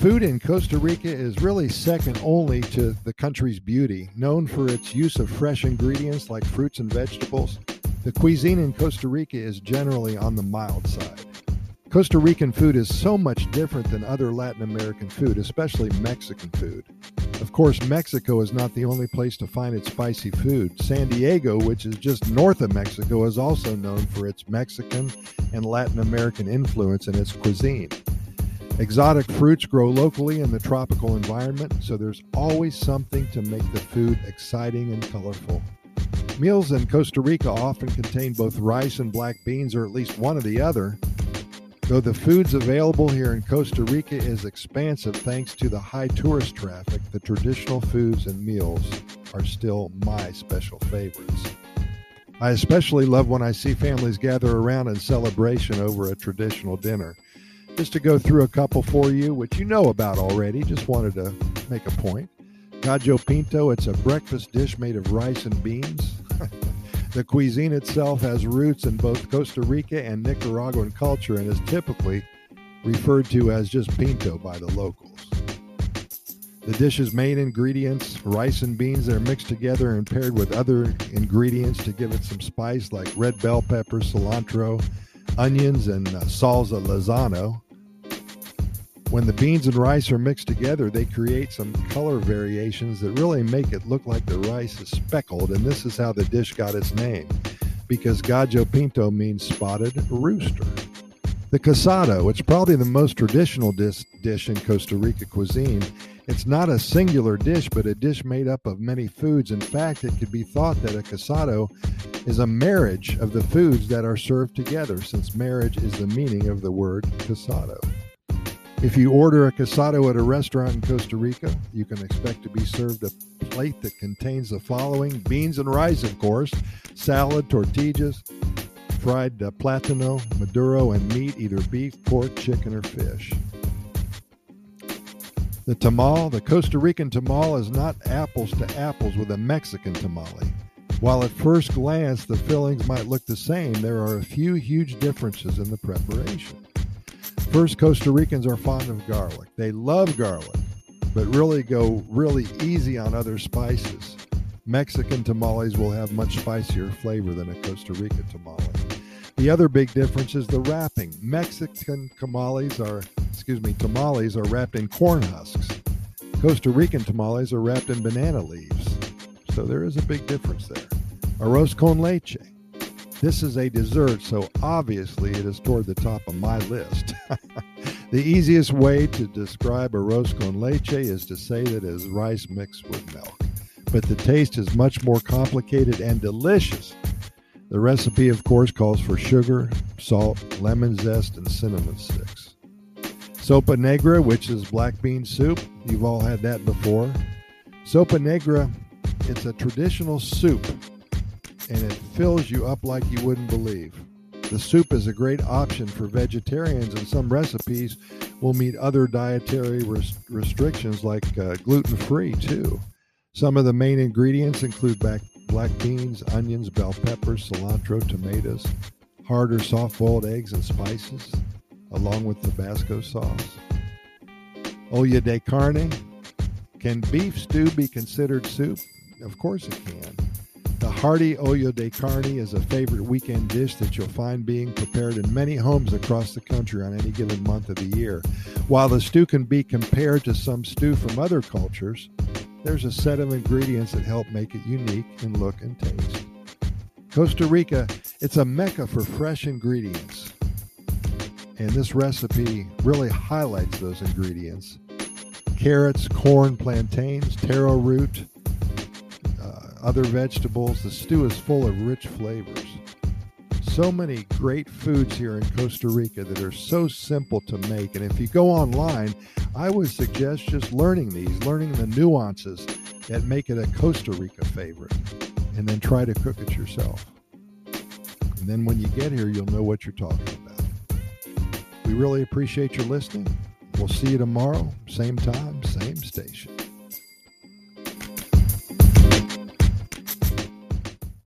food in Costa Rica is really second only to the country's beauty. Known for its use of fresh ingredients like fruits and vegetables, the cuisine in Costa Rica is generally on the mild side. Costa Rican food is so much different than other Latin American food, especially Mexican food. Of course, Mexico is not the only place to find its spicy food. San Diego, which is just north of Mexico, is also known for its Mexican and Latin American influence in its cuisine. Exotic fruits grow locally in the tropical environment, so there's always something to make the food exciting and colorful. Meals in Costa Rica often contain both rice and black beans, or at least one or the other. Though the foods available here in Costa Rica is expansive thanks to the high tourist traffic, the traditional foods and meals are still my special favorites. I especially love when I see families gather around in celebration over a traditional dinner just to go through a couple for you, which you know about already. Just wanted to make a point. Gallo Pinto, it's a breakfast dish made of rice and beans. the cuisine itself has roots in both Costa Rica and Nicaraguan culture and is typically referred to as just pinto by the locals. The dish's main ingredients, rice and beans, are mixed together and paired with other ingredients to give it some spice like red bell pepper, cilantro, onions, and uh, salsa Lizano. When the beans and rice are mixed together, they create some color variations that really make it look like the rice is speckled, and this is how the dish got its name, because Gallo Pinto means spotted rooster. The casado, it's probably the most traditional dish, dish in Costa Rica cuisine. It's not a singular dish, but a dish made up of many foods. In fact, it could be thought that a casado is a marriage of the foods that are served together, since marriage is the meaning of the word casado. If you order a casado at a restaurant in Costa Rica, you can expect to be served a plate that contains the following beans and rice, of course, salad, tortillas, fried uh, platano, maduro, and meat, either beef, pork, chicken, or fish. The tamal, the Costa Rican tamal, is not apples to apples with a Mexican tamale. While at first glance the fillings might look the same, there are a few huge differences in the preparation. First, Costa Ricans are fond of garlic. They love garlic, but really go really easy on other spices. Mexican tamales will have much spicier flavor than a Costa Rica tamale. The other big difference is the wrapping. Mexican tamales are, excuse me, tamales are wrapped in corn husks. Costa Rican tamales are wrapped in banana leaves. So there is a big difference there. Arroz con leche. This is a dessert, so obviously it is toward the top of my list. the easiest way to describe arroz con leche is to say that it is rice mixed with milk. But the taste is much more complicated and delicious. The recipe, of course, calls for sugar, salt, lemon zest, and cinnamon sticks. Sopa negra, which is black bean soup. You've all had that before. Sopa negra, it's a traditional soup and it fills you up like you wouldn't believe. The soup is a great option for vegetarians, and some recipes will meet other dietary res- restrictions like uh, gluten free, too. Some of the main ingredients include black, black beans, onions, bell peppers, cilantro, tomatoes, hard or soft boiled eggs, and spices, along with Tabasco sauce. Olla de carne. Can beef stew be considered soup? Of course it can. The hearty olla de carne is a favorite weekend dish that you'll find being prepared in many homes across the country on any given month of the year. While the stew can be compared to some stew from other cultures, there's a set of ingredients that help make it unique in look and taste. Costa Rica, it's a mecca for fresh ingredients. And this recipe really highlights those ingredients carrots, corn, plantains, taro root, uh, other vegetables. The stew is full of rich flavors. So many great foods here in Costa Rica that are so simple to make. And if you go online, I would suggest just learning these, learning the nuances that make it a Costa Rica favorite, and then try to cook it yourself. And then when you get here, you'll know what you're talking about. We really appreciate your listening. We'll see you tomorrow, same time, same station.